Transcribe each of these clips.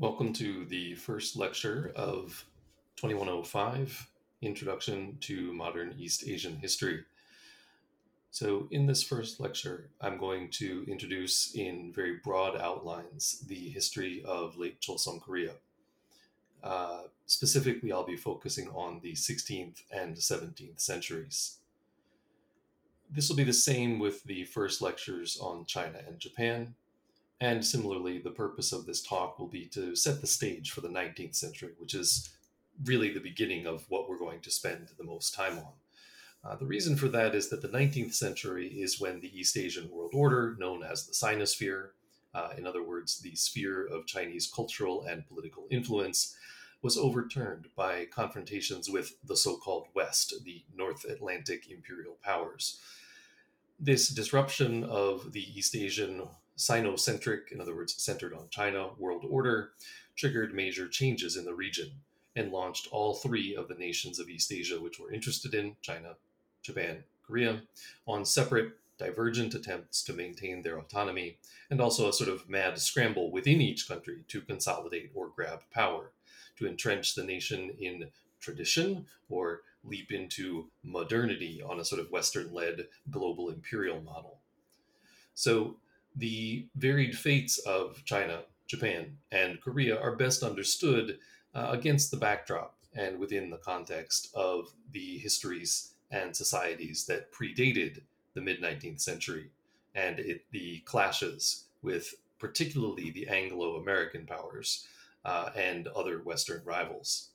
Welcome to the first lecture of 2105 Introduction to Modern East Asian History. So, in this first lecture, I'm going to introduce in very broad outlines the history of late Chosun Korea. Uh, specifically, I'll be focusing on the 16th and 17th centuries. This will be the same with the first lectures on China and Japan, and similarly, the purpose of this talk will be to set the stage for the 19th century, which is really the beginning of what we're going to spend the most time on. Uh, the reason for that is that the 19th century is when the East Asian world order, known as the Sinosphere, uh, in other words, the sphere of Chinese cultural and political influence, was overturned by confrontations with the so called West, the North Atlantic imperial powers. This disruption of the East Asian Sinocentric, in other words, centered on China, world order, triggered major changes in the region and launched all three of the nations of East Asia which were interested in China, Japan, Korea on separate, divergent attempts to maintain their autonomy, and also a sort of mad scramble within each country to consolidate or grab power, to entrench the nation in tradition or leap into modernity on a sort of Western led global imperial model. So the varied fates of China, Japan, and Korea are best understood uh, against the backdrop and within the context of the histories and societies that predated the mid 19th century and it, the clashes with particularly the Anglo American powers uh, and other Western rivals.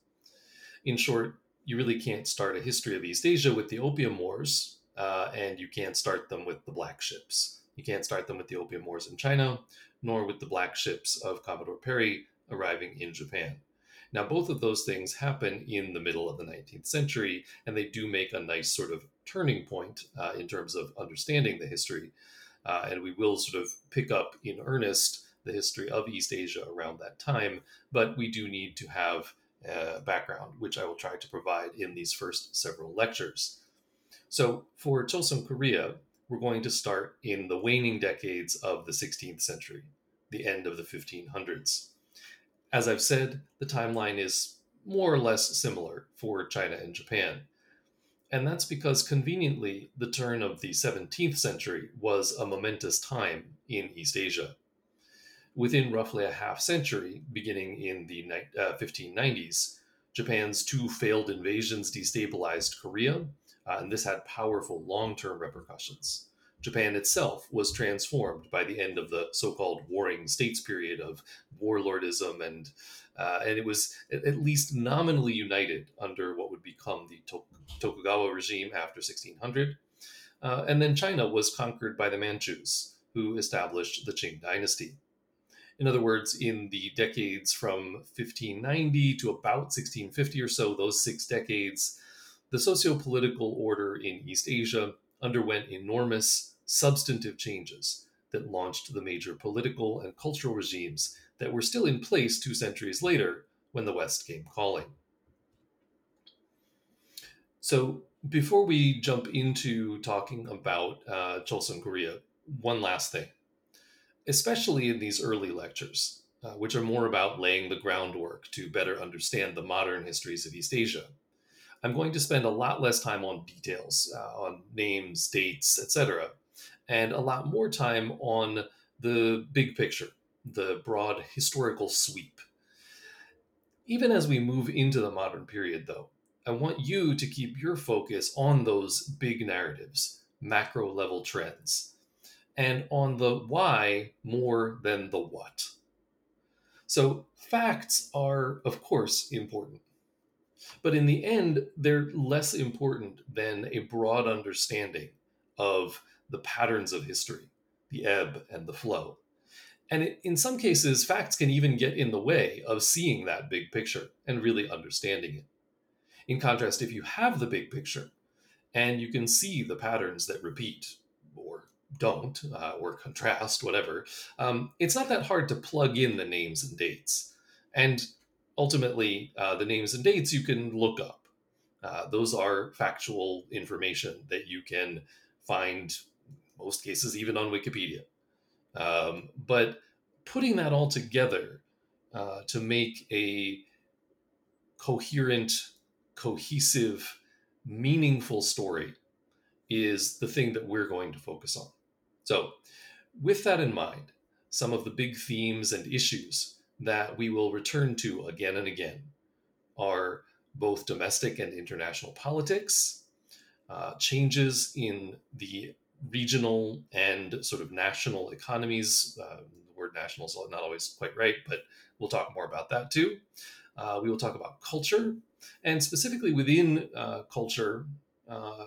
In short, you really can't start a history of East Asia with the Opium Wars, uh, and you can't start them with the Black Ships. You can't start them with the Opium Wars in China, nor with the black ships of Commodore Perry arriving in Japan. Now, both of those things happen in the middle of the 19th century, and they do make a nice sort of turning point uh, in terms of understanding the history. Uh, and we will sort of pick up in earnest the history of East Asia around that time, but we do need to have a background, which I will try to provide in these first several lectures. So, for Chosun Korea, we're going to start in the waning decades of the 16th century, the end of the 1500s. As I've said, the timeline is more or less similar for China and Japan. And that's because conveniently, the turn of the 17th century was a momentous time in East Asia. Within roughly a half century, beginning in the uh, 1590s, Japan's two failed invasions destabilized Korea uh, and this had powerful long term repercussions. Japan itself was transformed by the end of the so-called Warring States period of warlordism, and uh, and it was at least nominally united under what would become the Tokugawa regime after 1600. Uh, and then China was conquered by the Manchus, who established the Qing dynasty. In other words, in the decades from 1590 to about 1650 or so, those six decades, the socio-political order in East Asia underwent enormous substantive changes that launched the major political and cultural regimes that were still in place two centuries later when the West came calling. So, before we jump into talking about uh, Chosun Korea, one last thing. Especially in these early lectures, uh, which are more about laying the groundwork to better understand the modern histories of East Asia, I'm going to spend a lot less time on details, uh, on names, dates, etc., and a lot more time on the big picture, the broad historical sweep. Even as we move into the modern period, though, I want you to keep your focus on those big narratives, macro level trends, and on the why more than the what. So, facts are, of course, important. But in the end, they're less important than a broad understanding of the patterns of history, the ebb and the flow. And it, in some cases, facts can even get in the way of seeing that big picture and really understanding it. In contrast, if you have the big picture and you can see the patterns that repeat or don't, uh, or contrast, whatever, um, it's not that hard to plug in the names and dates. And ultimately, uh, the names and dates you can look up. Uh, those are factual information that you can find, most cases, even on Wikipedia. Um, but putting that all together uh, to make a coherent, cohesive, meaningful story is the thing that we're going to focus on. So, with that in mind, some of the big themes and issues that we will return to again and again are both domestic and international politics, uh, changes in the regional and sort of national economies. Uh, the word national is not always quite right, but we'll talk more about that too. Uh, we will talk about culture, and specifically within uh, culture, uh,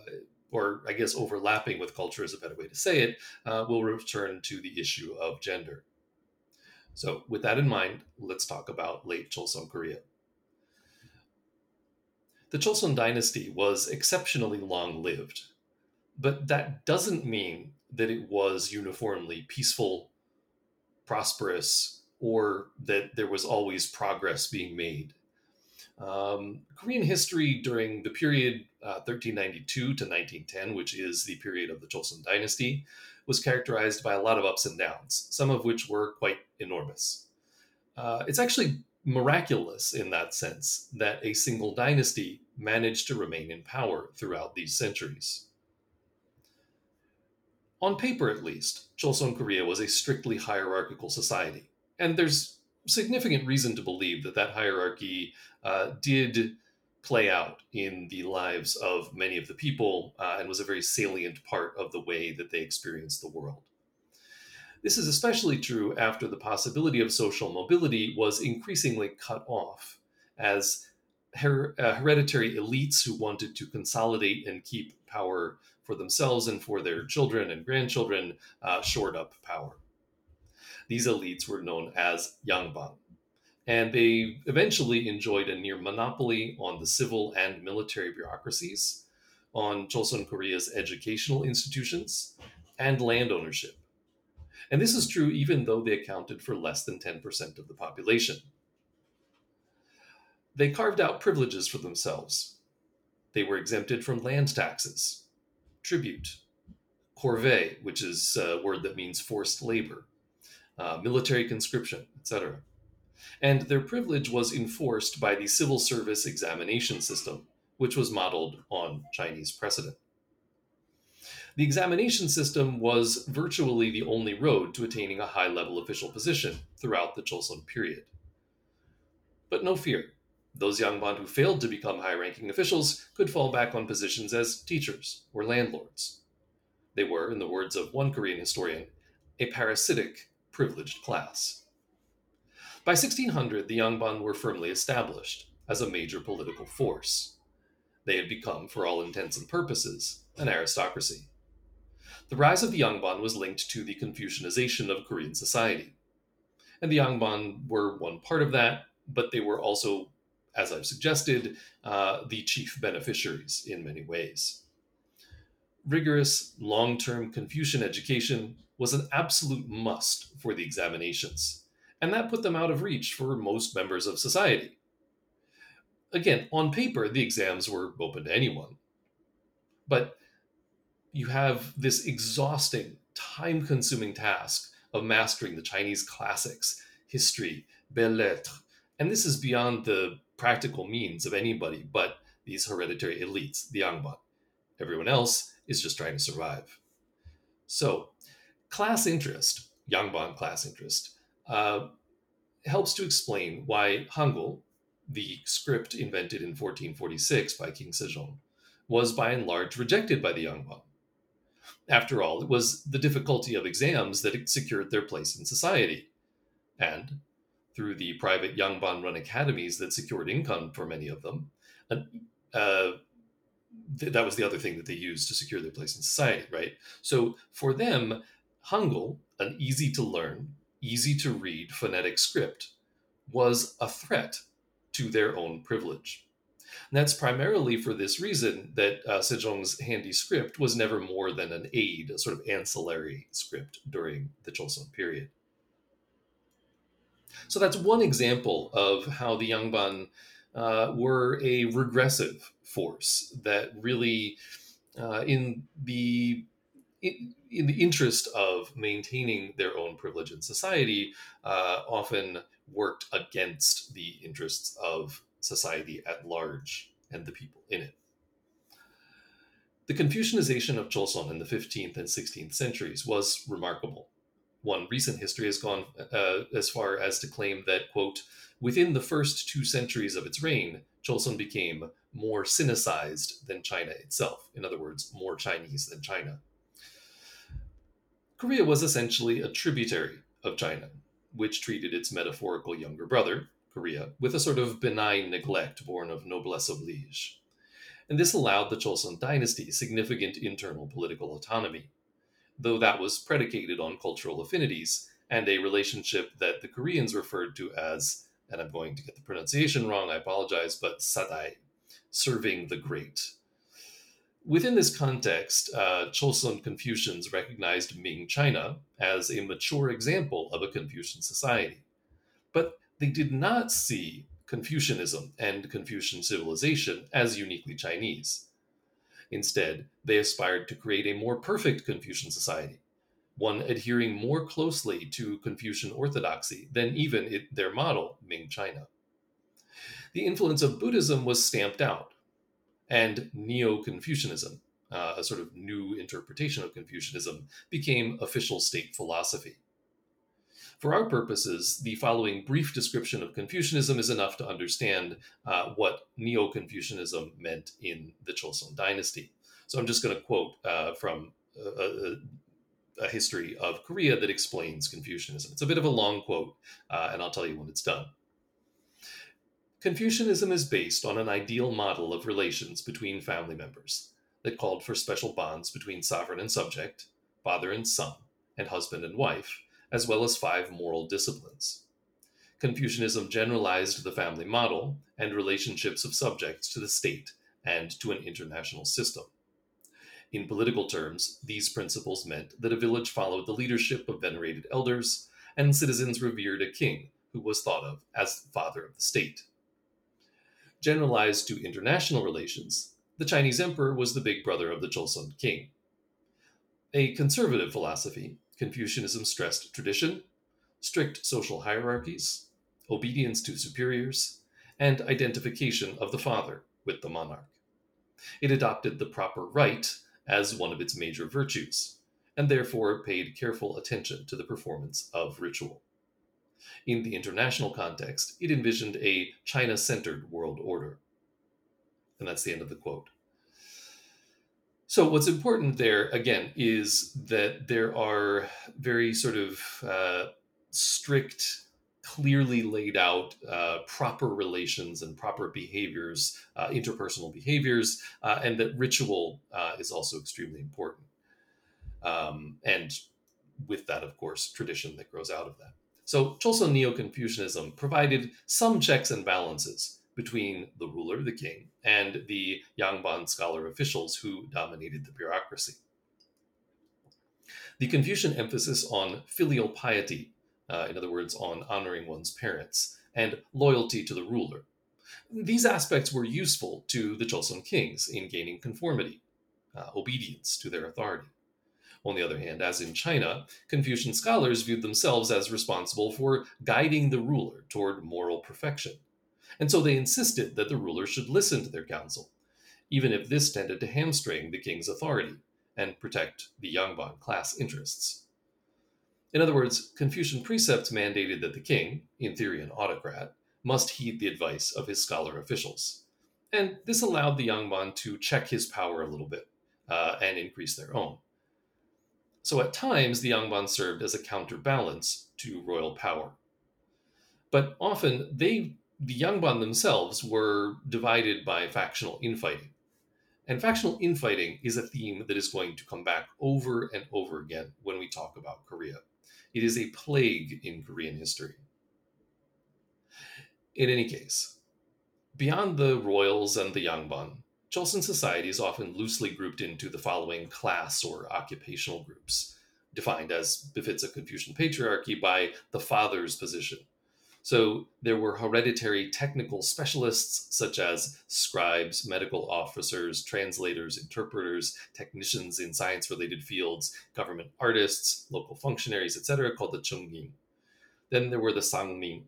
or I guess overlapping with culture is a better way to say it, uh, we'll return to the issue of gender. So, with that in mind, let's talk about late Choson Korea. The Choson dynasty was exceptionally long lived, but that doesn't mean that it was uniformly peaceful, prosperous, or that there was always progress being made. Um, Korean history during the period uh, 1392 to 1910, which is the period of the Joseon dynasty, was characterized by a lot of ups and downs, some of which were quite enormous. Uh, it's actually miraculous in that sense that a single dynasty managed to remain in power throughout these centuries. On paper, at least, Joseon Korea was a strictly hierarchical society, and there's significant reason to believe that that hierarchy uh, did play out in the lives of many of the people uh, and was a very salient part of the way that they experienced the world. This is especially true after the possibility of social mobility was increasingly cut off as her- uh, hereditary elites who wanted to consolidate and keep power for themselves and for their children and grandchildren uh, shored up power. These elites were known as Yangban, and they eventually enjoyed a near monopoly on the civil and military bureaucracies, on Joseon Korea's educational institutions, and land ownership. And this is true even though they accounted for less than 10% of the population. They carved out privileges for themselves. They were exempted from land taxes, tribute, corvée, which is a word that means forced labor, uh, military conscription, etc. And their privilege was enforced by the civil service examination system, which was modeled on Chinese precedent. The examination system was virtually the only road to attaining a high level official position throughout the Joseon period. But no fear, those Yangban who failed to become high ranking officials could fall back on positions as teachers or landlords. They were, in the words of one Korean historian, a parasitic privileged class. By 1600, the Yangban were firmly established as a major political force. They had become, for all intents and purposes, an aristocracy. The rise of the Yangban was linked to the Confucianization of Korean society. And the Yangban were one part of that, but they were also, as I've suggested, uh, the chief beneficiaries in many ways. Rigorous, long term Confucian education was an absolute must for the examinations, and that put them out of reach for most members of society. Again, on paper, the exams were open to anyone. But you have this exhausting, time consuming task of mastering the Chinese classics, history, belles lettres. And this is beyond the practical means of anybody but these hereditary elites, the Yangban. Everyone else is just trying to survive. So, class interest, Yangban class interest, uh, helps to explain why Hangul, the script invented in 1446 by King Sejong, was by and large rejected by the Yangban. After all, it was the difficulty of exams that secured their place in society. And, through the private Yangban run academies that secured income for many of them, uh, th- that was the other thing that they used to secure their place in society, right? So for them, Hangul, an easy to learn, easy to read phonetic script, was a threat to their own privilege. And that's primarily for this reason that uh, Sejong's handy script was never more than an aid, a sort of ancillary script during the Joseon period. So that's one example of how the Yangban uh, were a regressive force that really, uh, in the in, the interest of maintaining their own privilege in society, uh, often worked against the interests of society at large and the people in it. The Confucianization of Joseon in the 15th and 16th centuries was remarkable. One recent history has gone uh, as far as to claim that, quote, within the first two centuries of its reign, Joseon became more Sinicized than China itself. In other words, more Chinese than China. Korea was essentially a tributary of China, which treated its metaphorical younger brother, Korea, with a sort of benign neglect born of noblesse oblige. And this allowed the Joseon dynasty significant internal political autonomy, though that was predicated on cultural affinities and a relationship that the Koreans referred to as, and I'm going to get the pronunciation wrong, I apologize, but sadae, serving the great. Within this context, uh, Chosun Confucians recognized Ming China as a mature example of a Confucian society. But they did not see Confucianism and Confucian civilization as uniquely Chinese. Instead, they aspired to create a more perfect Confucian society, one adhering more closely to Confucian orthodoxy than even it, their model, Ming China. The influence of Buddhism was stamped out, and Neo Confucianism, uh, a sort of new interpretation of Confucianism, became official state philosophy. For our purposes, the following brief description of Confucianism is enough to understand uh, what Neo Confucianism meant in the Chosun dynasty. So I'm just going to quote uh, from a, a, a, history of Korea that explains Confucianism. It's a bit of a long quote, uh, and I'll tell you when it's done. Confucianism is based on an ideal model of relations between family members that called for special bonds between sovereign and subject, father and son, and husband and wife, as well as five moral disciplines. Confucianism generalized the family model and relationships of subjects to the state and to an international system. In political terms, these principles meant that a village followed the leadership of venerated elders, and citizens revered a king who was thought of as the father of the state. Generalized to international relations, the Chinese emperor was the big brother of the Joseon king. A conservative philosophy, Confucianism stressed tradition, strict social hierarchies, obedience to superiors, and identification of the father with the monarch. It adopted the proper rite as one of its major virtues, and therefore paid careful attention to the performance of ritual. In the international context, it envisioned a China centered world order. And that's the end of the quote. So, what's important there, again, is that there are very sort of uh, strict, clearly laid out uh, proper relations and proper behaviors, uh, interpersonal behaviors, uh, and that ritual uh, is also extremely important. Um, and with that, of course, tradition that grows out of that. So Chosun Neo-Confucianism provided some checks and balances between the ruler, the king, and the Yangban scholar officials who dominated the bureaucracy. The Confucian emphasis on filial piety, uh, in other words, on honoring one's parents, and loyalty to the ruler. These aspects were useful to the Joseon kings in gaining conformity, uh, obedience to their authority. On the other hand, as in China, Confucian scholars viewed themselves as responsible for guiding the ruler toward moral perfection. And so they insisted that the ruler should listen to their counsel, even if this tended to hamstring the king's authority and protect the Yangban class interests. In other words, Confucian precepts mandated that the king, in theory an autocrat, must heed the advice of his scholar officials. And this allowed the Yangban to check his power a little bit uh, and increase their own. So at times, the Yangban served as a counterbalance to royal power. But often, they, the Yangban themselves, were divided by factional infighting. And factional infighting is a theme that is going to come back over and over again when we talk about Korea. It is a plague in Korean history. In any case, beyond the royals and the Yangban, Joseon society is often loosely grouped into the following class or occupational groups, defined as befits a Confucian patriarchy by the father's position. So there were hereditary technical specialists such as scribes, medical officers, translators, interpreters, technicians in science related fields, government artists, local functionaries, etc., called the Chengming. Then there were the Sangming,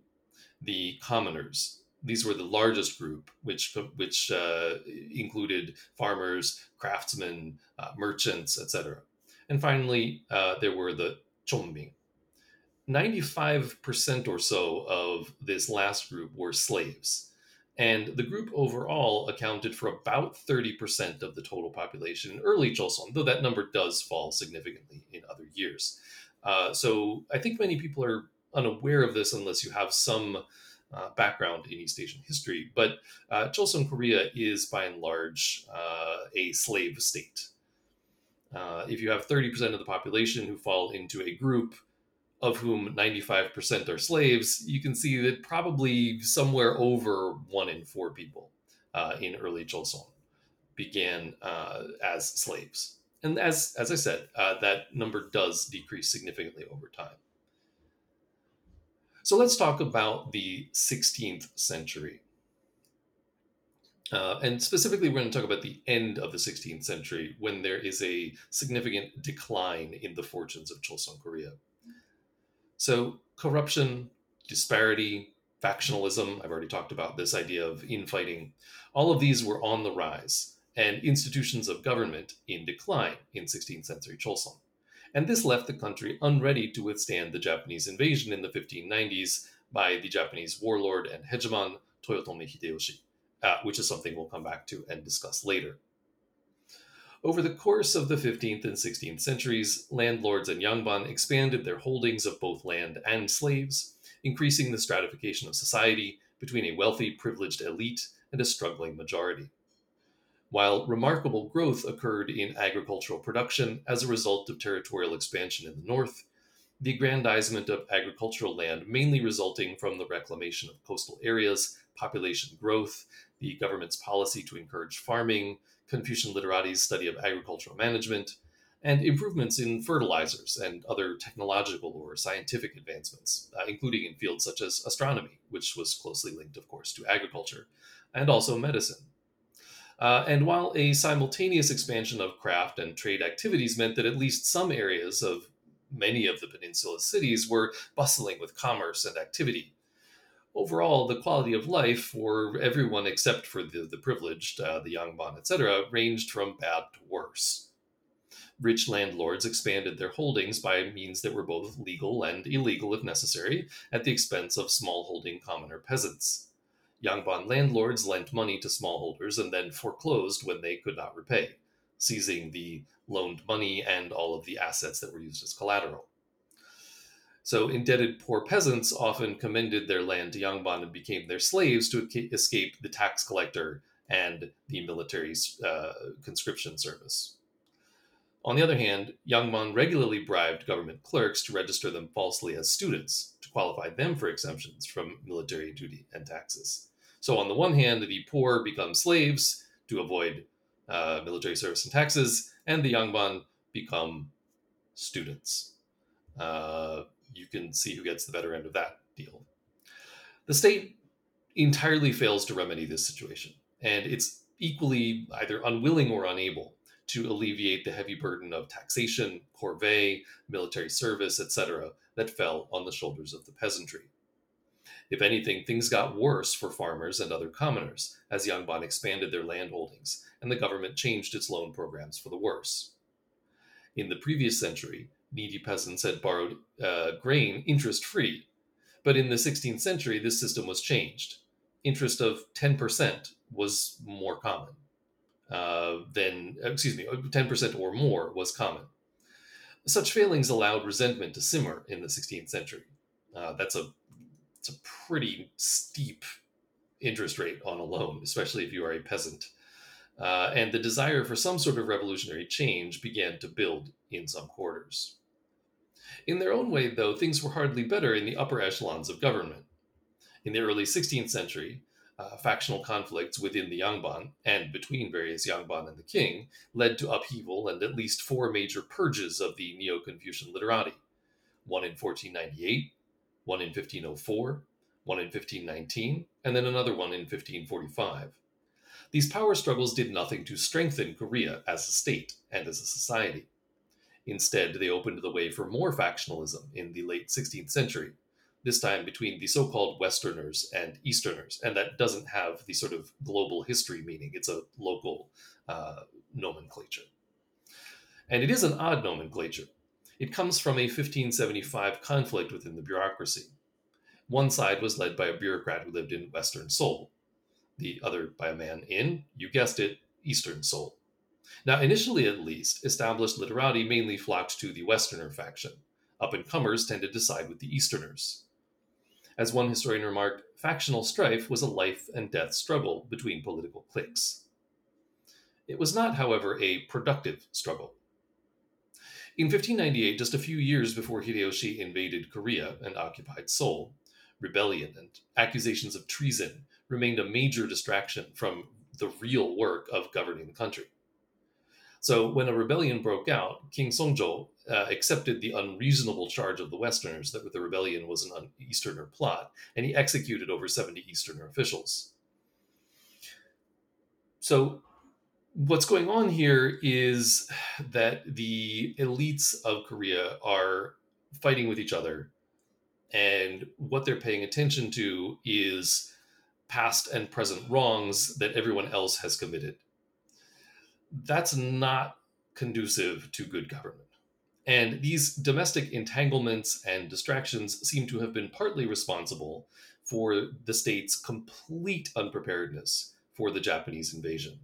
the commoners. These were the largest group, which which uh, included farmers, craftsmen, uh, merchants, etc. And finally, uh, there were the Chongming, 95% or so of this last group were slaves. And the group overall accounted for about 30% of the total population in early Joseon, though that number does fall significantly in other years. Uh, so I think many people are unaware of this unless you have some uh, background in East Asian history. But uh, Joseon Korea is by and large uh, a slave state. Uh, if you have 30% of the population who fall into a group of whom 95% are slaves, you can see that probably somewhere over one in four people uh, in early Joseon began uh, as slaves. And as, as I said, that number does decrease significantly over time. So let's talk about the 16th century. Uh, and specifically, we're going to talk about the end of the 16th century when there is a significant decline in the fortunes of Joseon Korea. So, corruption, disparity, factionalism, I've already talked about this idea of infighting, all of these were on the rise, and institutions of government in decline in 16th century Choson. And this left the country unready to withstand the Japanese invasion in the 1590s by the Japanese warlord and hegemon Toyotomi Hideyoshi, uh, which is something we'll come back to and discuss later. Over the course of the 15th and 16th centuries, landlords and yangban expanded their holdings of both land and slaves, increasing the stratification of society between a wealthy, privileged elite and a struggling majority. While remarkable growth occurred in agricultural production as a result of territorial expansion in the north, the aggrandizement of agricultural land mainly resulting from the reclamation of coastal areas, population growth, the government's policy to encourage farming, Confucian Literati's study of agricultural management, and improvements in fertilizers and other technological or scientific advancements, uh, including in fields such as astronomy, which was closely linked, of course, to agriculture, and also medicine. Uh, and while a simultaneous expansion of craft and trade activities meant that at least some areas of many of the peninsula cities were bustling with commerce and activity, overall, the quality of life for everyone except for the, the privileged, uh, the Yangban, etc., ranged from bad to worse. Rich landlords expanded their holdings by means that were both legal and illegal if necessary, at the expense of smallholding commoner peasants. Yangban landlords lent money to smallholders and then foreclosed when they could not repay, seizing the loaned money and all of the assets that were used as collateral. So indebted poor peasants often commended their land to Yangban and became their slaves to escape the tax collector and the military uh, conscription service. On the other hand, Yangban regularly bribed government clerks to register them falsely as students qualify them for exemptions from military duty and taxes. So, on the one hand, the poor become slaves to avoid uh, military service and taxes, and the Yangban become students. Uh, you can see who gets the better end of that deal. The state entirely fails to remedy this situation, and it's equally either unwilling or unable to alleviate the heavy burden of taxation, corvée, military service, etc., that fell on the shoulders of the peasantry. If anything, things got worse for farmers and other commoners as Yangban expanded their land holdings and the government changed its loan programs for the worse. In the previous century, needy peasants had borrowed uh, grain interest free. But in the 16th century, this system was changed. Interest of 10% was more common uh, than, excuse me, 10% or more was common. Such failings allowed resentment to simmer in the 16th century. Uh, that's a, it's a pretty steep interest rate on a loan, especially if you are a peasant. Uh, and the desire for some sort of revolutionary change began to build in some quarters. In their own way, though, things were hardly better in the upper echelons of government. In the early 16th century, uh, factional conflicts within the Yangban and between various Yangban and the king led to upheaval and at least four major purges of the Neo Confucian literati one in 1498, one in 1504, one in 1519, and then another one in 1545. These power struggles did nothing to strengthen Korea as a state and as a society. Instead, they opened the way for more factionalism in the late 16th century, this time between the so called Westerners and Easterners. And that doesn't have the sort of global history meaning, it's a local uh, nomenclature. And it is an odd nomenclature. It comes from a 1575 conflict within the bureaucracy. One side was led by a bureaucrat who lived in Western Seoul, the other by a man in, you guessed it, Eastern Seoul. Now, initially at least, established literati mainly flocked to the Westerner faction. Up and comers tended to side with the Easterners. As one historian remarked, factional strife was a life and death struggle between political cliques. It was not, however, a productive struggle. In 1598, just a few years before Hideyoshi invaded Korea and occupied Seoul, rebellion and accusations of treason remained a major distraction from the real work of governing the country. So when a rebellion broke out, King Sonjo uh, accepted the unreasonable charge of the Westerners that the rebellion was an Easterner plot, and he executed over 70 Easterner officials. So what's going on here is that the elites of Korea are fighting with each other, and what they're paying attention to is past and present wrongs that everyone else has committed. That's not conducive to good government. And these domestic entanglements and distractions seem to have been partly responsible for the state's complete unpreparedness for the Japanese invasion.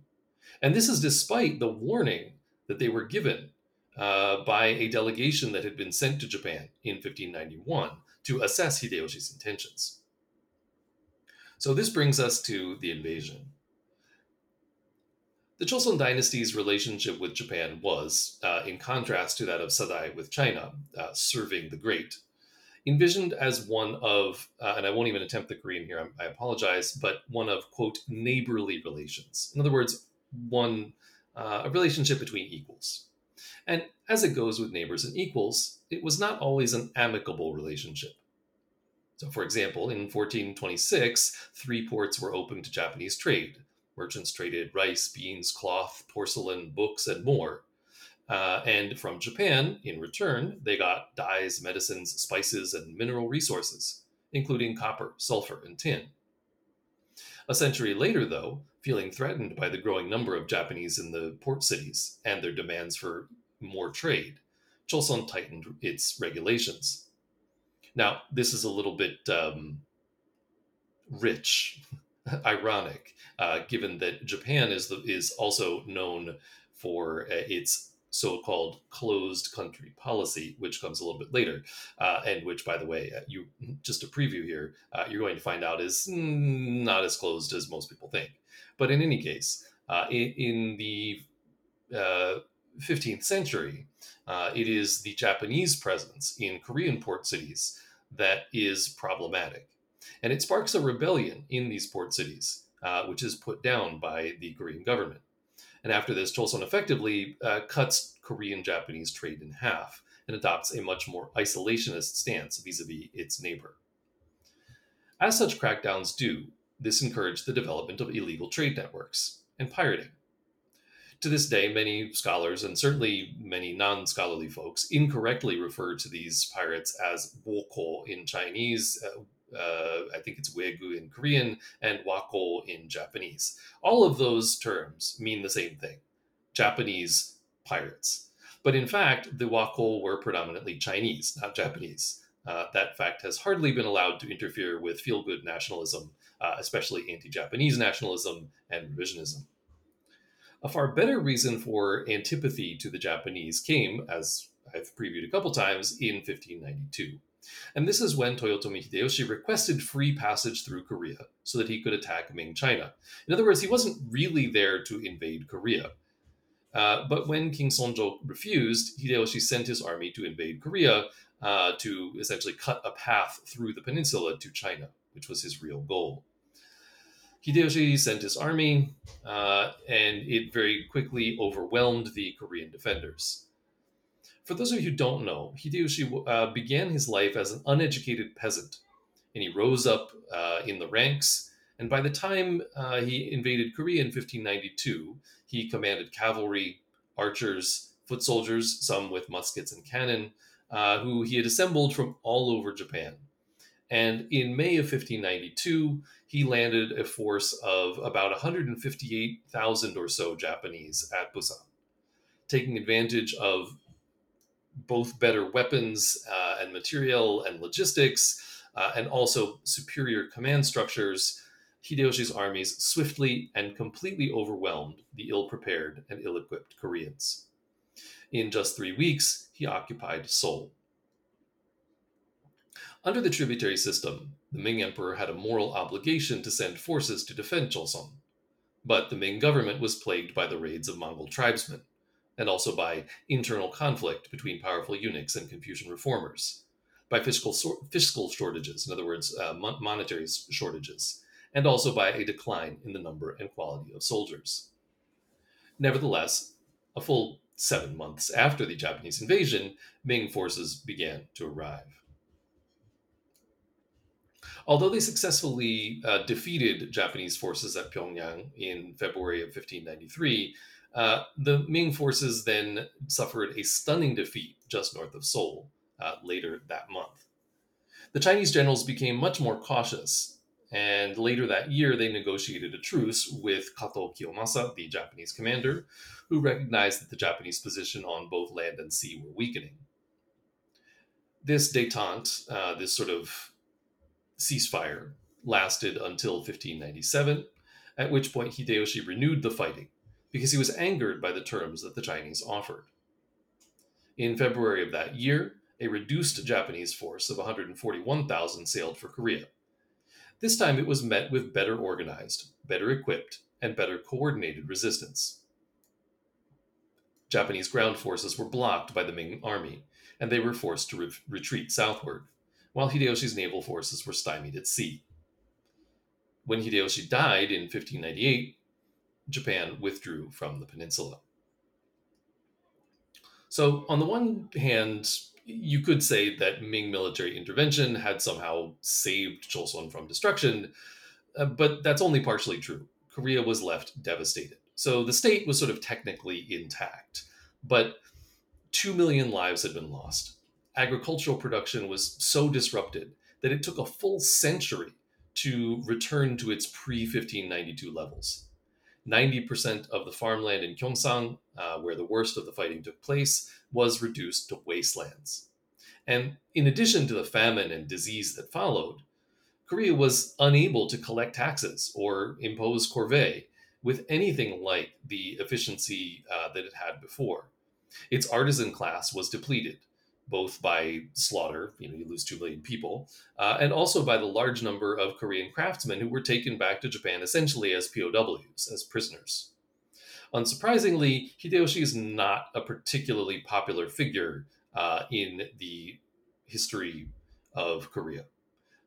And this is despite the warning that they were given uh, by a delegation that had been sent to Japan in 1591 to assess Hideyoshi's intentions. So this brings us to the invasion. The Choson dynasty's relationship with Japan was, uh, in contrast to that of Sadae with China, uh, serving the great, envisioned as one of, uh, and I won't even attempt the Korean here, I, I apologize, but one of, quote, neighborly relations. In other words, one, uh, a relationship between equals. And as it goes with neighbors and equals, it was not always an amicable relationship. So, for example, in 1426, three ports were open to Japanese trade. Merchants traded rice, beans, cloth, porcelain, books, and more. Uh, and from Japan, in return, they got dyes, medicines, spices, and mineral resources, including copper, sulfur, and tin. A century later, though, feeling threatened by the growing number of Japanese in the port cities and their demands for more trade, Choson tightened its regulations. Now, this is a little bit um, rich, ironic, uh, given that Japan is the, is also known for uh, its so-called closed country policy, which comes a little bit later, uh, and which, by the way, uh, you just a preview here, uh, you're going to find out is not as closed as most people think. But in any case, uh, in, in, the 15th century, it is the Japanese presence in Korean port cities that is problematic. And it sparks a rebellion in these port cities, uh, which is put down by the Korean government. And after this, Choson effectively uh, cuts Korean Japanese trade in half and adopts a much more isolationist stance vis a vis its neighbor. As such crackdowns do, this encouraged the development of illegal trade networks and pirating to this day, many scholars, and certainly many non scholarly folks, incorrectly refer to these pirates as wokou in Chinese. Uh, I think it's Waegu in Korean and Wako in Japanese. All of those terms mean the same thing Japanese pirates. But in fact, the Wako were predominantly Chinese, not Japanese. Uh, that fact has hardly been allowed to interfere with feel good nationalism, uh, especially anti Japanese nationalism and revisionism. A far better reason for antipathy to the Japanese came, as I've previewed a couple times, in 1592. And this is when Toyotomi Hideyoshi requested free passage through Korea so that he could attack Ming China. In other words, he wasn't really there to invade Korea. Uh, but when King Sonjo refused, Hideyoshi sent his army to invade Korea uh, to essentially cut a path through the peninsula to China, which was his real goal. Hideyoshi sent his army, uh, and it very quickly overwhelmed the Korean defenders. For those of you who don't know, Hideyoshi uh, began his life as an uneducated peasant and he rose up uh, in the ranks. And by the time uh, he invaded Korea in 1592, he commanded cavalry, archers, foot soldiers, some with muskets and cannon, uh, who he had assembled from all over Japan. And in May of 1592, he landed a force of about 158,000 or so Japanese at Busan, taking advantage of both better weapons uh, and material and logistics, uh, and also superior command structures. Hideyoshi's armies swiftly and completely overwhelmed the ill prepared and ill equipped Koreans. In just three weeks, he occupied Seoul. Under the tributary system, the Ming Emperor had a moral obligation to send forces to defend Choson. But the Ming government was plagued by the raids of Mongol tribesmen, and also by internal conflict between powerful eunuchs and Confucian reformers, by fiscal, fiscal shortages, in other words, uh, monetary shortages, and also by a decline in the number and quality of soldiers. Nevertheless, a full seven months after the Japanese invasion, Ming forces began to arrive. Although they successfully uh, defeated Japanese forces at Pyongyang in February of 1593, uh, the Ming forces then suffered a stunning defeat just north of Seoul uh, later that month. The Chinese generals became much more cautious, and later that year they negotiated a truce with Kato Kiyomasa, the Japanese commander, who recognized that the Japanese position on both land and sea were weakening. This detente, uh, this sort of ceasefire lasted until 1597, at which point Hideyoshi renewed the fighting because he was angered by the terms that the Chinese offered. In February of that year, a reduced Japanese force of 141,000 sailed for Korea. This time it was met with better organized, better equipped, and better coordinated resistance. Japanese ground forces were blocked by the Ming army, and they were forced to re- retreat southward while Hideyoshi's naval forces were stymied at sea. When Hideyoshi died in 1598, Japan withdrew from the peninsula. So, on the one hand, you could say that Ming military intervention had somehow saved Choson from destruction, uh, but that's only partially true. Korea was left devastated. So the state was sort of technically intact, but 2 million lives had been lost agricultural production was so disrupted that it took a full century to return to its pre 1592 levels. 90% of the farmland in Gyeongsang, uh, where the worst of the fighting took place, was reduced to wastelands. And in addition to the famine and disease that followed, Korea was unable to collect taxes or impose corvée with anything like the efficiency uh, that it had before. Its artisan class was depleted, both by slaughter, you know, you lose 2 million people, uh, and also by the large number of Korean craftsmen who were taken back to Japan essentially as POWs, as prisoners. Unsurprisingly, Hideyoshi is not a particularly popular figure uh, in the history of Korea.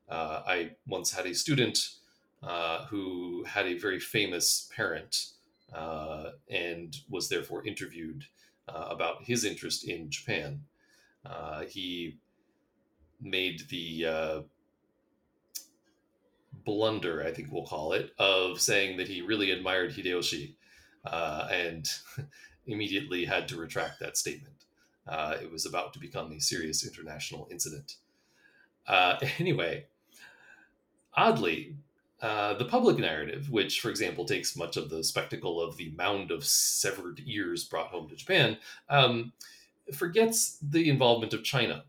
Uh, I once had a student uh, who had a very famous parent uh, and was therefore interviewed uh, about his interest in Japan. Uh, he made the uh, blunder, I think we'll call it, of saying that he really admired Hideyoshi uh, and immediately had to retract that statement. Uh, it was about to become a serious international incident. Uh, anyway, oddly, uh, the public narrative, which, for example, takes much of the spectacle of the mound of severed ears brought home to Japan, um, forgets the involvement of China.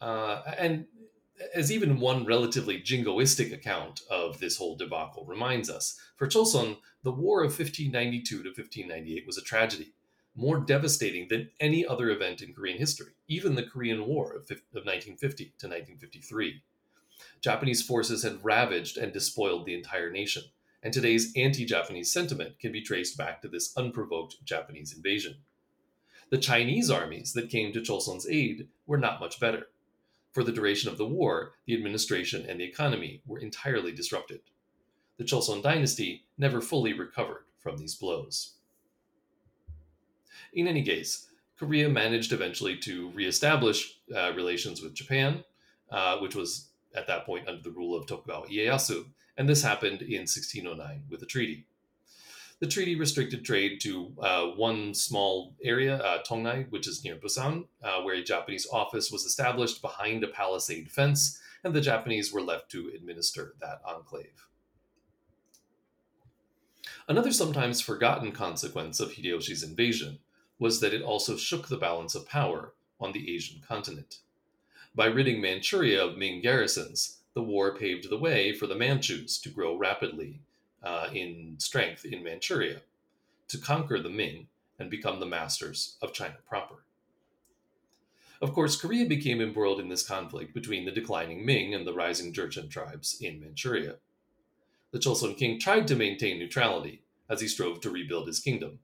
Uh, and as even one relatively jingoistic account of this whole debacle reminds us, for Choson, the War of 1592 to 1598 was a tragedy, more devastating than any other event in Korean history, even the Korean War of, 1950 to 1953. Japanese forces had ravaged and despoiled the entire nation, and today's anti Japanese sentiment can be traced back to this unprovoked Japanese invasion. The Chinese armies that came to Chosun's aid were not much better. For the duration of the war, the administration and the economy were entirely disrupted. The Chosun dynasty never fully recovered from these blows. In any case, Korea managed eventually to reestablish uh, relations with Japan, uh, which was at that point under the rule of Tokugawa Ieyasu, and this happened in 1609 with a treaty. The treaty restricted trade to uh, one small area, uh, Tongnae, which is near Busan, uh, where a Japanese office was established behind a palisade fence, and the Japanese were left to administer that enclave. Another sometimes forgotten consequence of Hideyoshi's invasion was that it also shook the balance of power on the Asian continent. By ridding Manchuria of Ming garrisons, the war paved the way for the Manchus to grow rapidly uh, in strength in Manchuria, to conquer the Ming and become the masters of China proper. Of course, Korea became embroiled in this conflict between the declining Ming and the rising Jurchen tribes in Manchuria. The Chosun king tried to maintain neutrality as he strove to rebuild his kingdom,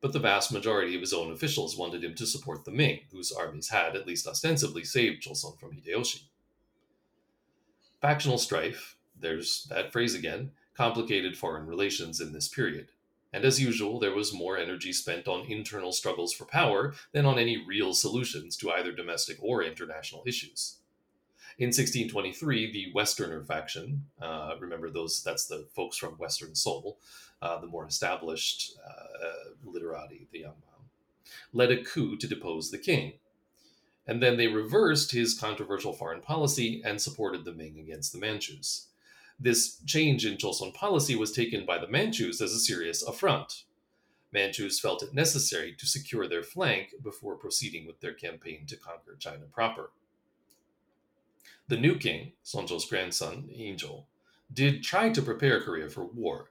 but the vast majority of his own officials wanted him to support the Ming, whose armies had, at least ostensibly, saved Chosun from Hideyoshi. Factional strife, there's that phrase again, complicated foreign relations in this period. And as usual, there was more energy spent on internal struggles for power than on any real solutions to either domestic or international issues. In 1623, the Westerner faction, uh, remember those, that's the folks from Western Seoul, uh, the more established uh, literati, the Yangban, led a coup to depose the king. And then they reversed his controversial foreign policy and supported the Ming against the Manchus this change in Joseon policy was taken by the Manchus as a serious affront. Manchus felt it necessary to secure their flank before proceeding with their campaign to conquer China proper. The new king, Sonjo's grandson, Injo, did try to prepare Korea for war.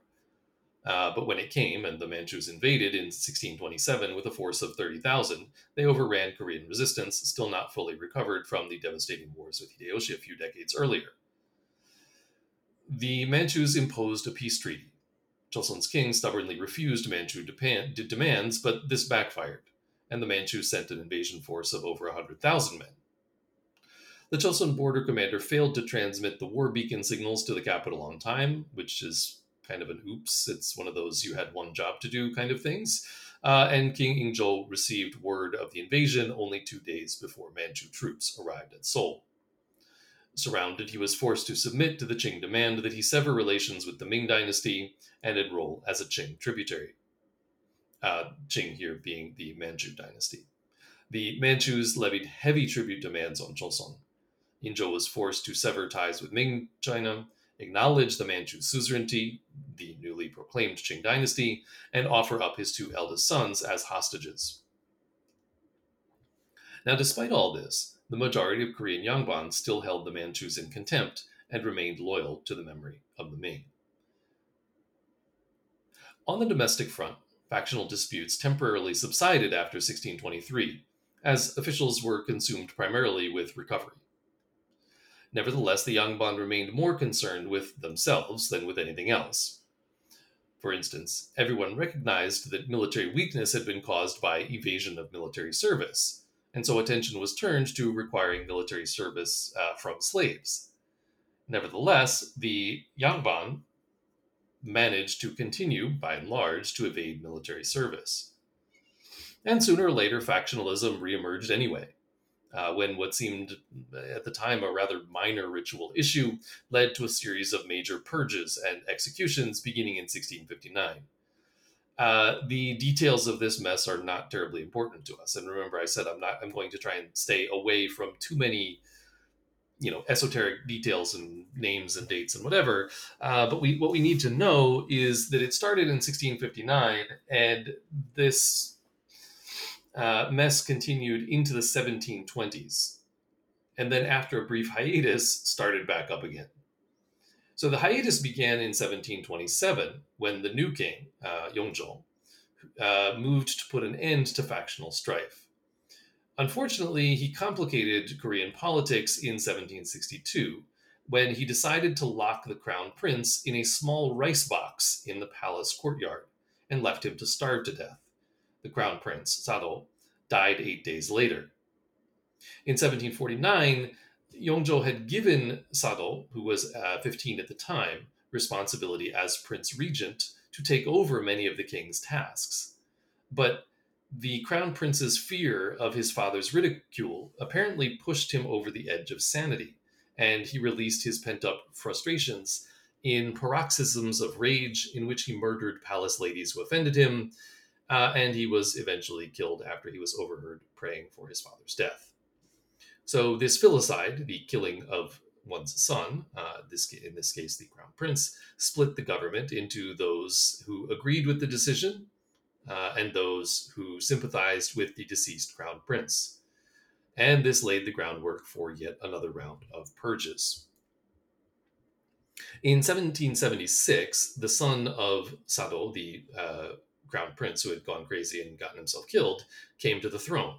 Uh, but when it came and the Manchus invaded in 1627 with a force of 30,000, they overran Korean resistance, still not fully recovered from the devastating wars with Hideyoshi a few decades earlier the Manchus imposed a peace treaty. Joseon's king stubbornly refused Manchu demands, but this backfired, and the Manchus sent an invasion force of over 100,000 men. The Chosun border commander failed to transmit the war beacon signals to the capital on time, which is kind of an oops. It's one of those you had one job to do kind of things. Uh, and King Injo received word of the invasion only two days before Manchu troops arrived at Seoul. Surrounded, he was forced to submit to the Qing demand that he sever relations with the Ming dynasty and enroll as a Qing tributary. Uh, Qing here being the Manchu dynasty. The Manchus levied heavy tribute demands on Joseon. Injo was forced to sever ties with Ming China, acknowledge the Manchu suzerainty, the newly proclaimed Qing dynasty, and offer up his two eldest sons as hostages. Now, despite all this, the majority of Korean Yangban still held the Manchus in contempt and remained loyal to the memory of the Ming. On the domestic front, factional disputes temporarily subsided after 1623, as officials were consumed primarily with recovery. Nevertheless, the Yangban remained more concerned with themselves than with anything else. For instance, everyone recognized that military weakness had been caused by evasion of military service, and so attention was turned to requiring military service uh, from slaves. Nevertheless, the Yangban managed to continue, by and large, to evade military service. And sooner or later, factionalism reemerged anyway, uh, when what seemed at the time a rather minor ritual issue led to a series of major purges and executions beginning in 1659. Uh, the details of this mess are not terribly important to us. And remember, I said I'm not. I'm going to try and stay away from too many, you know, esoteric details and names and dates and whatever. Uh, but we what we need to know is that it started in 1659, and this uh, mess continued into the 1720s, and then after a brief hiatus, started back up again. So the hiatus began in 1727 when the new king, uh, Yongjo, uh, moved to put an end to factional strife. Unfortunately, he complicated Korean politics in 1762 when he decided to lock the crown prince in a small rice box in the palace courtyard and left him to starve to death. The crown prince, Sado, died eight days later. In 1749, Yongjo had given Sado, who was uh, 15 at the time, responsibility as prince regent to take over many of the king's tasks. But the crown prince's fear of his father's ridicule apparently pushed him over the edge of sanity, and he released his pent up frustrations in paroxysms of rage in which he murdered palace ladies who offended him, uh, and he was eventually killed after he was overheard praying for his father's death. So, this filicide, the killing of one's son, uh, this in this case the crown prince, split the government into those who agreed with the decision uh, and those who sympathized with the deceased crown prince. And this laid the groundwork for yet another round of purges. In 1776, the son of Sado, the uh, crown prince who had gone crazy and gotten himself killed, came to the throne.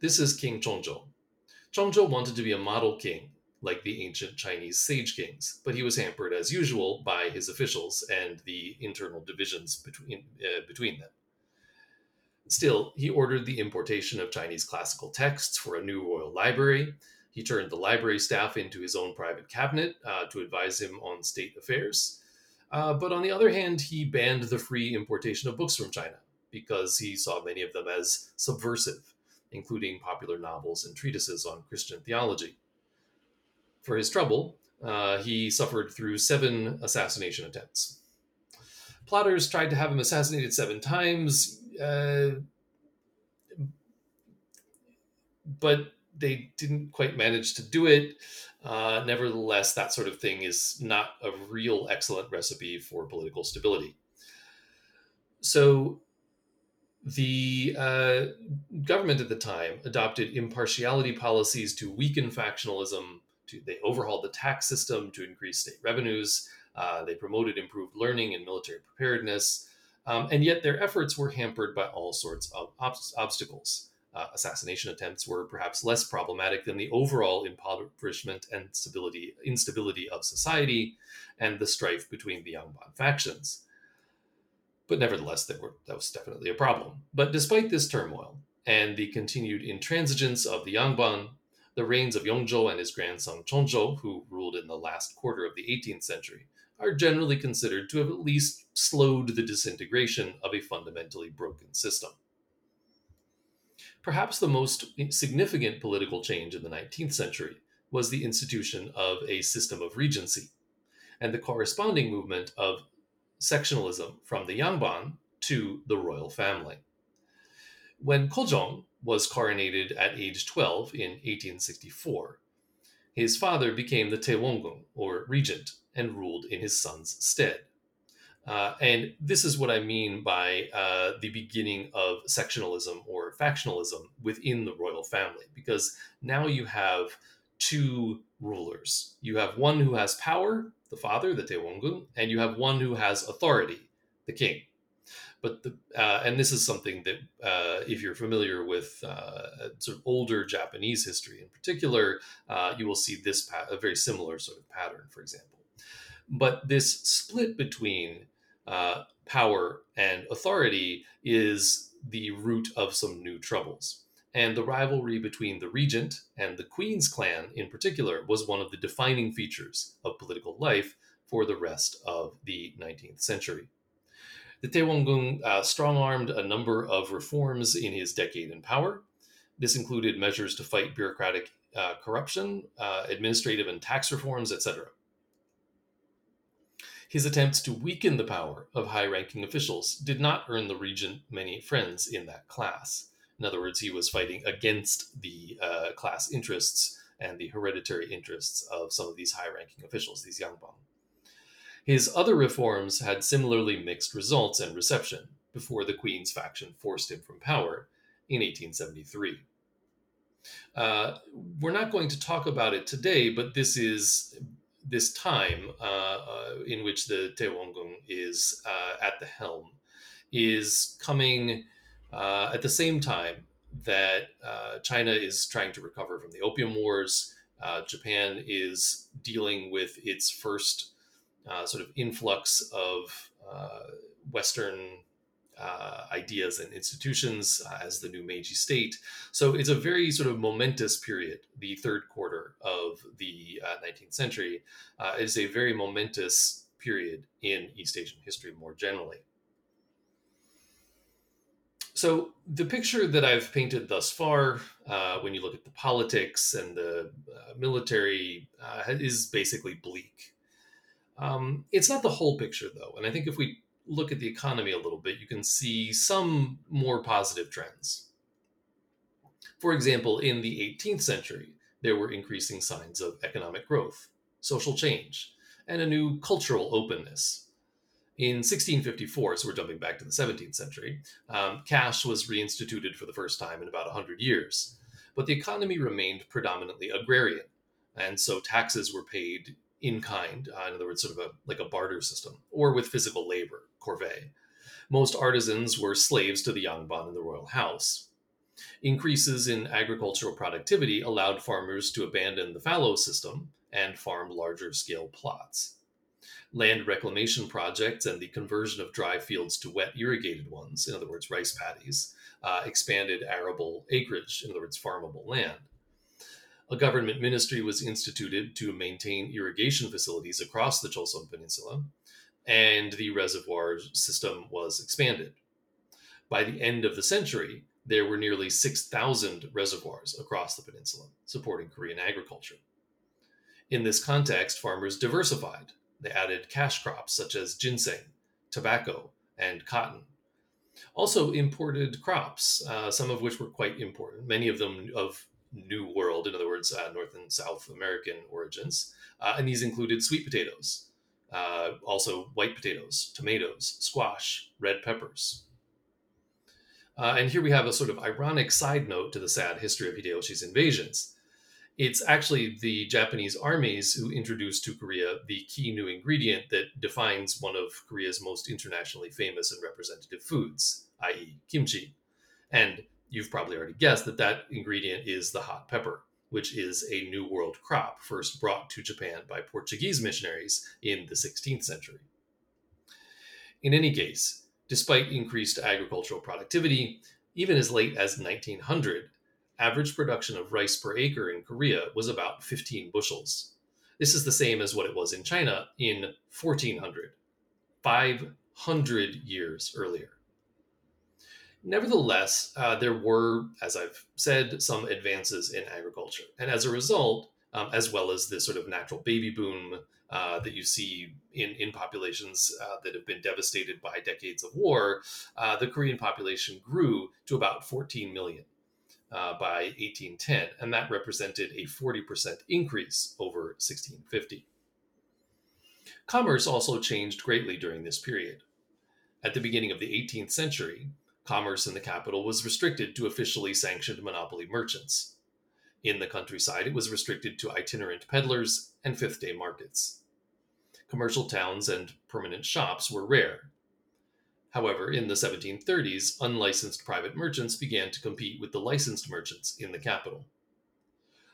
This is King Chongjo. Chongjo wanted to be a model king like the ancient Chinese sage kings, but he was hampered as usual by his officials and the internal divisions between, uh, between them. Still, he ordered the importation of Chinese classical texts for a new royal library. He turned the library staff into his own private cabinet uh, to advise him on state affairs. Uh, but on the other hand, he banned the free importation of books from China because he saw many of them as subversive, including popular novels and treatises on Christian theology. For his trouble, uh, he suffered through seven assassination attempts. Plotters tried to have him assassinated seven times, uh, but they didn't quite manage to do it. Uh, nevertheless, that sort of thing is not a real excellent recipe for political stability. So, the uh, government at the time adopted impartiality policies to weaken factionalism to, they overhauled the tax system to increase state revenues. Uh, they promoted improved learning and military preparedness. Um, and yet their efforts were hampered by all sorts of ob- obstacles. Uh, assassination attempts were perhaps less problematic than the overall impoverishment and stability, instability of society and the strife between the Yangban factions. But nevertheless, were, that was definitely a problem. But despite this turmoil and the continued intransigence of the Yangban, the reigns of Yongjo and his grandson Chongjo, who ruled in the last quarter of the 18th century, are generally considered to have at least slowed the disintegration of a fundamentally broken system. Perhaps the most significant political change in the 19th century was the institution of a system of regency and the corresponding movement of sectionalism from the Yangban to the royal family. When Kojong was coronated at age 12 in 1864, his father became the Taewongung, or regent, and ruled in his son's stead. Uh, and this is what I mean by uh, the beginning of sectionalism or factionalism within the royal family, because now you have two rulers. You have one who has power, the father, the Taewongung, and you have one who has authority, the king. But the uh, and this is something that uh, if you're familiar with uh, sort of older Japanese history in particular, uh, you will see this pa- a very similar sort of pattern, for example. But this split between uh, power and authority is the root of some new troubles. And the rivalry between the regent and the queen's clan, in particular, was one of the defining features of political life for the rest of the 19th century. The Taewongung uh, strong armed a number of reforms in his decade in power. This included measures to fight bureaucratic uh, corruption, uh, administrative and tax reforms, etc. His attempts to weaken the power of high ranking officials did not earn the regent many friends in that class. In other words, he was fighting against the uh, class interests and the hereditary interests of some of these high ranking officials, these Yangban. His other reforms had similarly mixed results and reception before the Queen's faction forced him from power in 1873. Uh, we're not going to talk about it today, but this is this time uh, uh, in which the Taewongung is uh, at the helm is coming uh, at the same time that uh, China is trying to recover from the Opium Wars. Japan is dealing with its first uh, sort of influx of uh, Western uh, ideas and institutions uh, as the new Meiji state. So it's a very sort of momentous period. The third quarter of the 19th uh, century uh, is a very momentous period in East Asian history more generally. So, the picture that I've painted thus far, uh, when you look at the politics and the uh, military, uh, is basically bleak. Um, it's not the whole picture, though. And I think if we look at the economy a little bit, you can see some more positive trends. For example, in the 18th century, there were increasing signs of economic growth, social change, and a new cultural openness. In 1654, so we're jumping back to the 17th century, um, cash was reinstituted for the first time in about 100 years. But the economy remained predominantly agrarian, and so taxes were paid in kind, uh, in other words, sort of a, like a barter system, or with physical labor, corvée. Most artisans were slaves to the Yangban and the royal house. Increases in agricultural productivity allowed farmers to abandon the fallow system and farm larger scale plots land reclamation projects and the conversion of dry fields to wet irrigated ones, in other words, rice paddies, uh, expanded arable acreage, in other words, farmable land. A government ministry was instituted to maintain irrigation facilities across the Chosun Peninsula, and the reservoir system was expanded. By the end of the century, there were nearly 6,000 reservoirs across the peninsula, supporting Korean agriculture. In this context, farmers diversified they added cash crops such as ginseng, tobacco, and cotton. Also, imported crops, uh, some of which were quite important, many of them of New World, in other words, uh, North and South American origins. Uh, and these included sweet potatoes, uh, also white potatoes, tomatoes, squash, red peppers. Uh, and here we have a sort of ironic side note to the sad history of Hideyoshi's invasions it's actually the Japanese armies who introduced to Korea the key new ingredient that defines one of Korea's most internationally famous and representative foods, i.e., kimchi. And you've probably already guessed that that ingredient is the hot pepper, which is a New World crop first brought to Japan by Portuguese missionaries in the 16th century. In any case, despite increased agricultural productivity, even as late as 1900, average production of rice per acre in Korea was about 15 bushels. This is the same as what it was in China in 1400, 500 years earlier. Nevertheless, uh, there were, as I've said, some advances in agriculture. And as a result, um, as well as this sort of natural baby boom uh, that you see in, in populations uh, that have been devastated by decades of war, uh, the Korean population grew to about 14 million uh, by 1810, and that represented a 40% increase over 1650. Commerce also changed greatly during this period. At the beginning of the 18th century, commerce in the capital was restricted to officially sanctioned monopoly merchants. In the countryside, it was restricted to itinerant peddlers and fifth day markets. Commercial towns and permanent shops were rare, However, in the 1730s, unlicensed private merchants began to compete with the licensed merchants in the capital.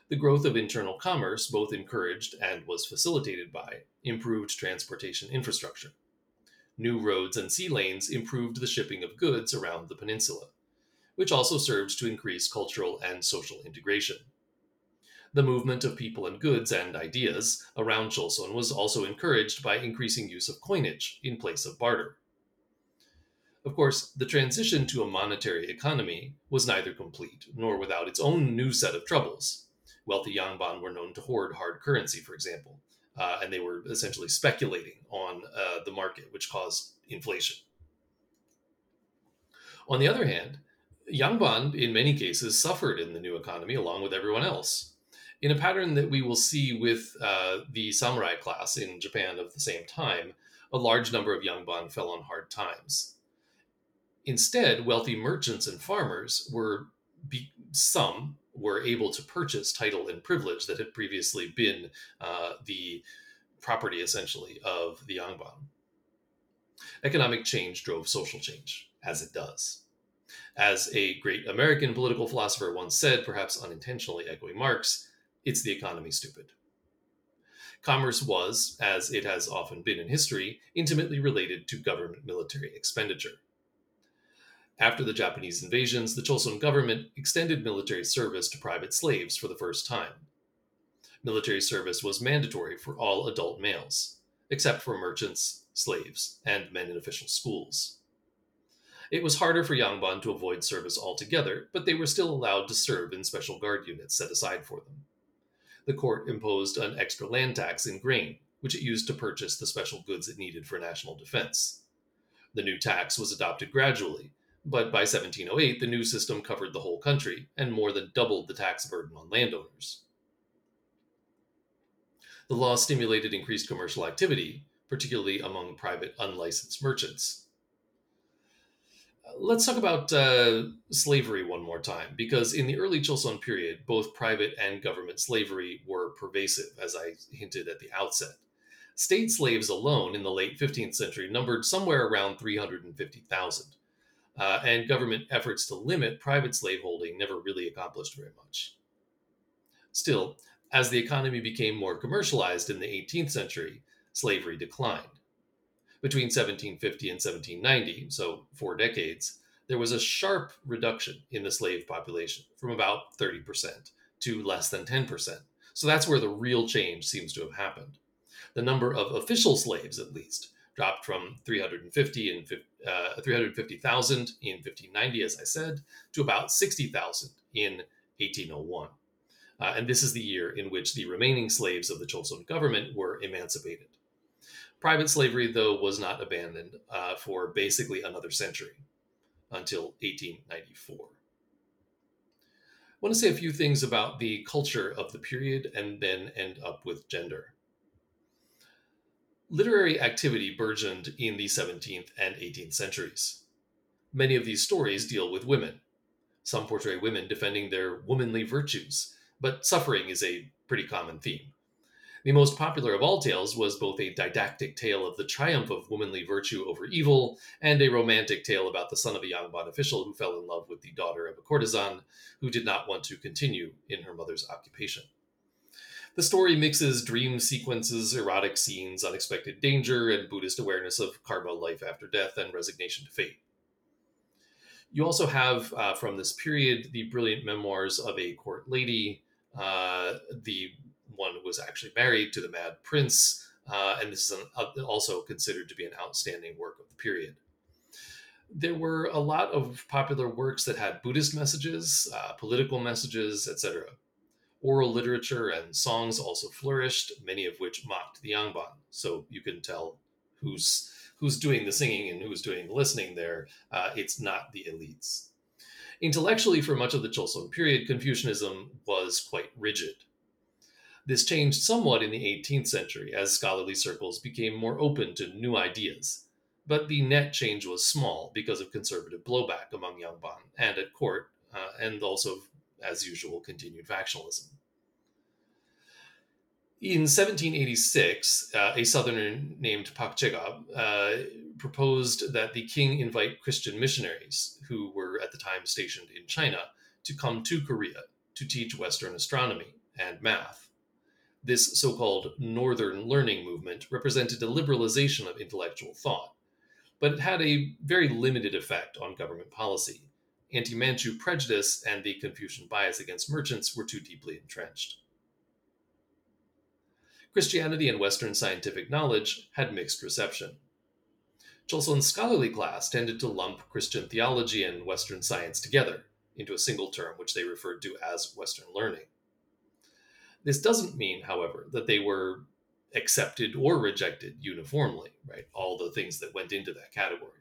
The growth of internal commerce both encouraged and was facilitated by improved transportation infrastructure. New roads and sea lanes improved the shipping of goods around the peninsula, which also served to increase cultural and social integration. The movement of people and goods and ideas around Chosun was also encouraged by increasing use of coinage in place of barter. Of course, the transition to a monetary economy was neither complete nor without its own new set of troubles. Wealthy Yangban were known to hoard hard currency, for example, uh, and they were essentially speculating on uh, the market, which caused inflation. On the other hand, Yangban, in many cases, suffered in the new economy along with everyone else. In a pattern that we will see with uh, the samurai class in Japan of the same time, a large number of Yangban fell on hard times. Instead, wealthy merchants and farmers were be, some were able to purchase title and privilege that had previously been uh, the property essentially of the Yangban. Economic change drove social change, as it does. As a great American political philosopher once said, perhaps unintentionally echoing Marx, it's the economy, stupid. Commerce was, as it has often been in history, intimately related to government military expenditure. After the Japanese invasions, the Chosun government extended military service to private slaves for the first time. Military service was mandatory for all adult males, except for merchants, slaves, and men in official schools. It was harder for Yangban to avoid service altogether, but they were still allowed to serve in special guard units set aside for them. The court imposed an extra land tax in grain, which it used to purchase the special goods it needed for national defense. The new tax was adopted gradually, but by 1708 the new system covered the whole country and more than doubled the tax burden on landowners. The law stimulated increased commercial activity, particularly among private unlicensed merchants. Let's talk about uh, slavery one more time, because in the early Choson period, both private and government slavery were pervasive, as I hinted at the outset. State slaves alone in the late 15th century numbered somewhere around 350,000, uh, and government efforts to limit private slaveholding never really accomplished very much. Still, as the economy became more commercialized in the 18th century, slavery declined. Between 1750 and 1790, so four decades, there was a sharp reduction in the slave population from about 30% to less than 10%. So that's where the real change seems to have happened. The number of official slaves, at least, dropped from 350 and uh, 350,000 in 1590, as I said, to about 60,000 in 1801. Uh, and this is the year in which the remaining slaves of the Choson government were emancipated. Private slavery, though, was not abandoned uh, for basically another century until 1894. I want to say a few things about the culture of the period and then end up with gender. Literary activity burgeoned in the 17th and 18th centuries. Many of these stories deal with women. Some portray women defending their womanly virtues, but suffering is a pretty common theme. The most popular of all tales was both a didactic tale of the triumph of womanly virtue over evil and a romantic tale about the son of a Yangban official who fell in love with the daughter of a courtesan who did not want to continue in her mother's occupation. The story mixes dream sequences, erotic scenes, unexpected danger, and Buddhist awareness of karma, life after death, and resignation to fate. You also have uh, from this period the brilliant memoirs of a court lady, uh, the one who was actually married to the Mad Prince, uh, and this is an, uh, also considered to be an outstanding work of the period. There were a lot of popular works that had Buddhist messages, uh, political messages, etc. Oral literature and songs also flourished, many of which mocked the Yangban. So you can tell who's who's doing the singing and who's doing the listening there. Uh, it's not the elites. Intellectually, for much of the Choson period, Confucianism was quite rigid. This changed somewhat in the 18th century as scholarly circles became more open to new ideas, but the net change was small because of conservative blowback among Yangban and at court, uh, and also, as usual, continued factionalism. In 1786, uh, a southerner named Pak Chega uh, proposed that the king invite Christian missionaries, who were at the time stationed in China, to come to Korea to teach Western astronomy and math. This so called Northern Learning movement represented a liberalization of intellectual thought, but it had a very limited effect on government policy. Anti Manchu prejudice and the Confucian bias against merchants were too deeply entrenched. Christianity and Western scientific knowledge had mixed reception. Choson's scholarly class tended to lump Christian theology and Western science together into a single term, which they referred to as Western learning. This doesn't mean, however, that they were accepted or rejected uniformly, right? All the things that went into that category.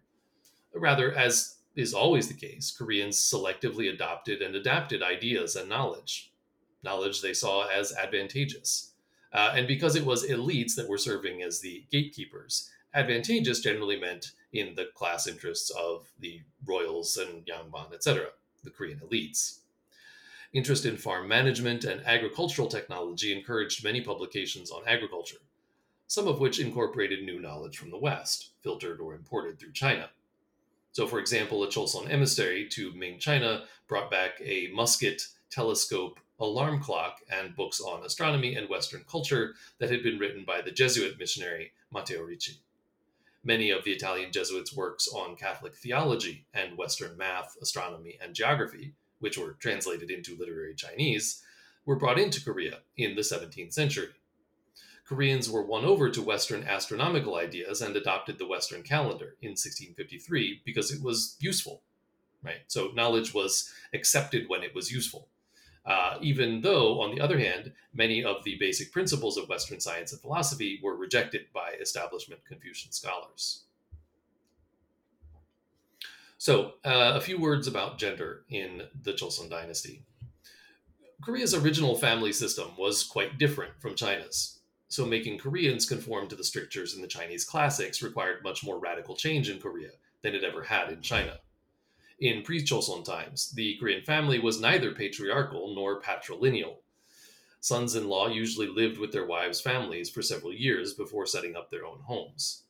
Rather, as is always the case, Koreans selectively adopted and adapted ideas and knowledge, knowledge they saw as advantageous. Uh, and because it was elites that were serving as the gatekeepers, advantageous generally meant in the class interests of the royals and Yangban, etc., the Korean elites. Interest in farm management and agricultural technology encouraged many publications on agriculture, some of which incorporated new knowledge from the West, filtered or imported through China. So, for example, a Choson emissary to Ming China brought back a musket, telescope, alarm clock, and books on astronomy and Western culture that had been written by the Jesuit missionary Matteo Ricci. Many of the Italian Jesuits' works on Catholic theology and Western math, astronomy, and geography which were translated into literary Chinese, were brought into Korea in the 17th century. Koreans were won over to Western astronomical ideas and adopted the Western calendar in 1653 because it was useful, right? So knowledge was accepted when it was useful. Uh, even though, on the other hand, many of the basic principles of Western science and philosophy were rejected by establishment Confucian scholars. So, uh, a few words about gender in the Joseon dynasty. Korea's original family system was quite different from China's so making Koreans conform to the strictures in the Chinese classics required much more radical change in Korea than it ever had in China. In pre Choson times, the Korean family was neither patriarchal nor patrilineal. Sons in law usually lived with their wives' families for several years before setting up their own homes.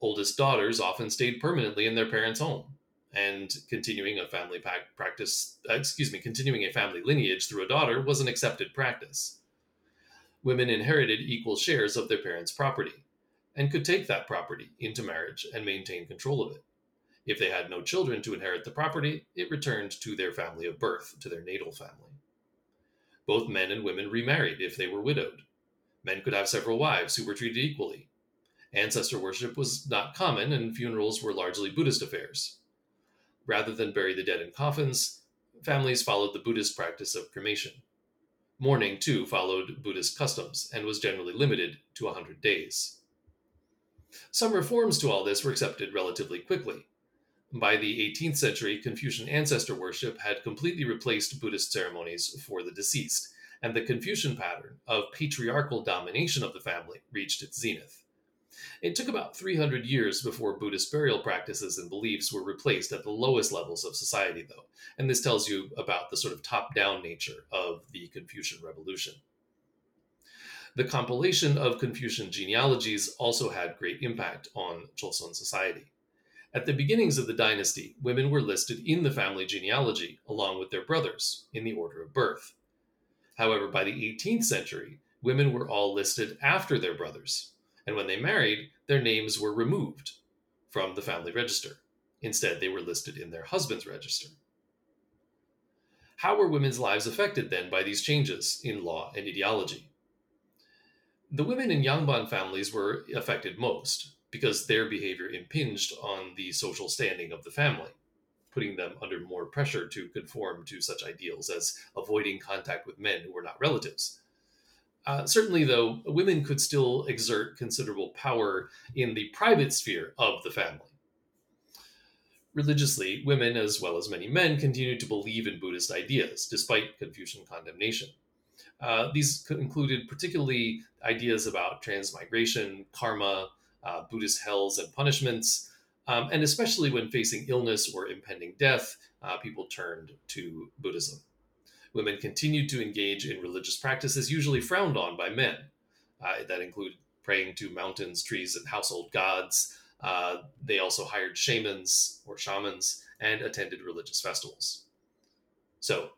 Oldest daughters often stayed permanently in their parents' home, and continuing a family practice, uh, excuse me, continuing a family lineage through a daughter was an accepted practice women inherited equal shares of their parents' property and could take that property into marriage and maintain control of it. If they had no children to inherit the property, it returned to their family of birth, to their natal family. Both men and women remarried if they were widowed. Men could have several wives who were treated equally. Ancestor worship was not common, and funerals were largely Buddhist affairs. Rather than bury the dead in coffins, families followed the Buddhist practice of cremation. Mourning, too, followed Buddhist customs and was generally limited to 100 days. Some reforms to all this were accepted relatively quickly. By the 18th century, Confucian ancestor worship had completely replaced Buddhist ceremonies for the deceased, and the Confucian pattern of patriarchal domination of the family reached its zenith. It took about 300 years before Buddhist burial practices and beliefs were replaced at the lowest levels of society, though, and this tells you about the sort of top down nature of the Confucian Revolution. The compilation of Confucian genealogies also had great impact on Joseon society. At the beginnings of the dynasty, women were listed in the family genealogy along with their brothers in the order of birth. However, by the 18th century, women were all listed after their brothers, and when they married, their names were removed from the family register. Instead, they were listed in their husband's register. How were women's lives affected then by these changes in law and ideology? The women in Yangban families were affected most because their behavior impinged on the social standing of the family, putting them under more pressure to conform to such ideals as avoiding contact with men who were not relatives uh, certainly, though, women could still exert considerable power in the private sphere of the family. Religiously, women, as well as many men, continued to believe in Buddhist ideas, despite Confucian condemnation. Uh, these included particularly ideas about transmigration, karma, uh, Buddhist hells and punishments, um, and especially when facing illness or impending death, uh, people turned to Buddhism women continued to engage in religious practices usually frowned on by men. Uh, that include praying to mountains, trees, and household gods. Uh, they also hired shamans or shamans and attended religious festivals. So,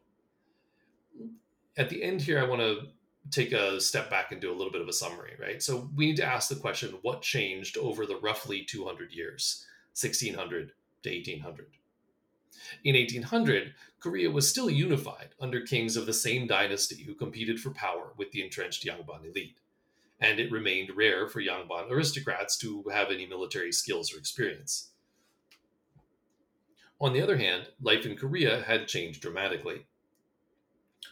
at the end here, I want to take a step back and do a little bit of a summary, right? So, we need to ask the question what changed over the roughly 200 years, 1600 to 1800? In 1800, Korea was still unified under kings of the same dynasty who competed for power with the entrenched Yangban elite, and it remained rare for Yangban aristocrats to have any military skills or experience. On the other hand, life in Korea had changed dramatically.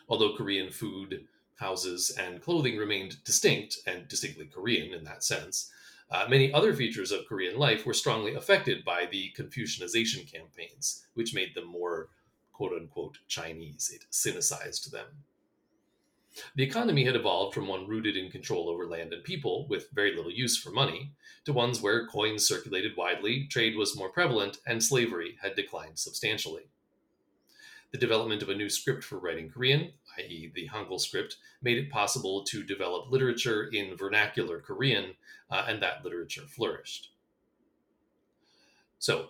Although Korean food, houses, and clothing remained distinct and distinctly Korean in that sense, uh, many other features of Korean life were strongly affected by the Confucianization campaigns, which made them more quote unquote Chinese. It Sinicized them. The economy had evolved from one rooted in control over land and people, with very little use for money, to ones where coins circulated widely, trade was more prevalent, and slavery had declined substantially. The development of a new script for writing Korean, i.e., the Hangul script, made it possible to develop literature in vernacular Korean, uh, and that literature flourished. So,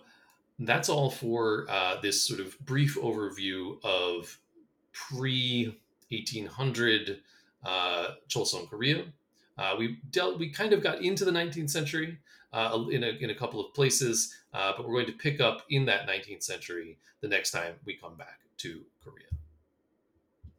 that's all for uh, this sort of brief overview of pre 1800 uh, Choson Korea. Uh, we dealt, we kind of got into the 19th century uh, in, a, in a couple of places, uh, but we're going to pick up in that 19th century the next time we come back to Korea.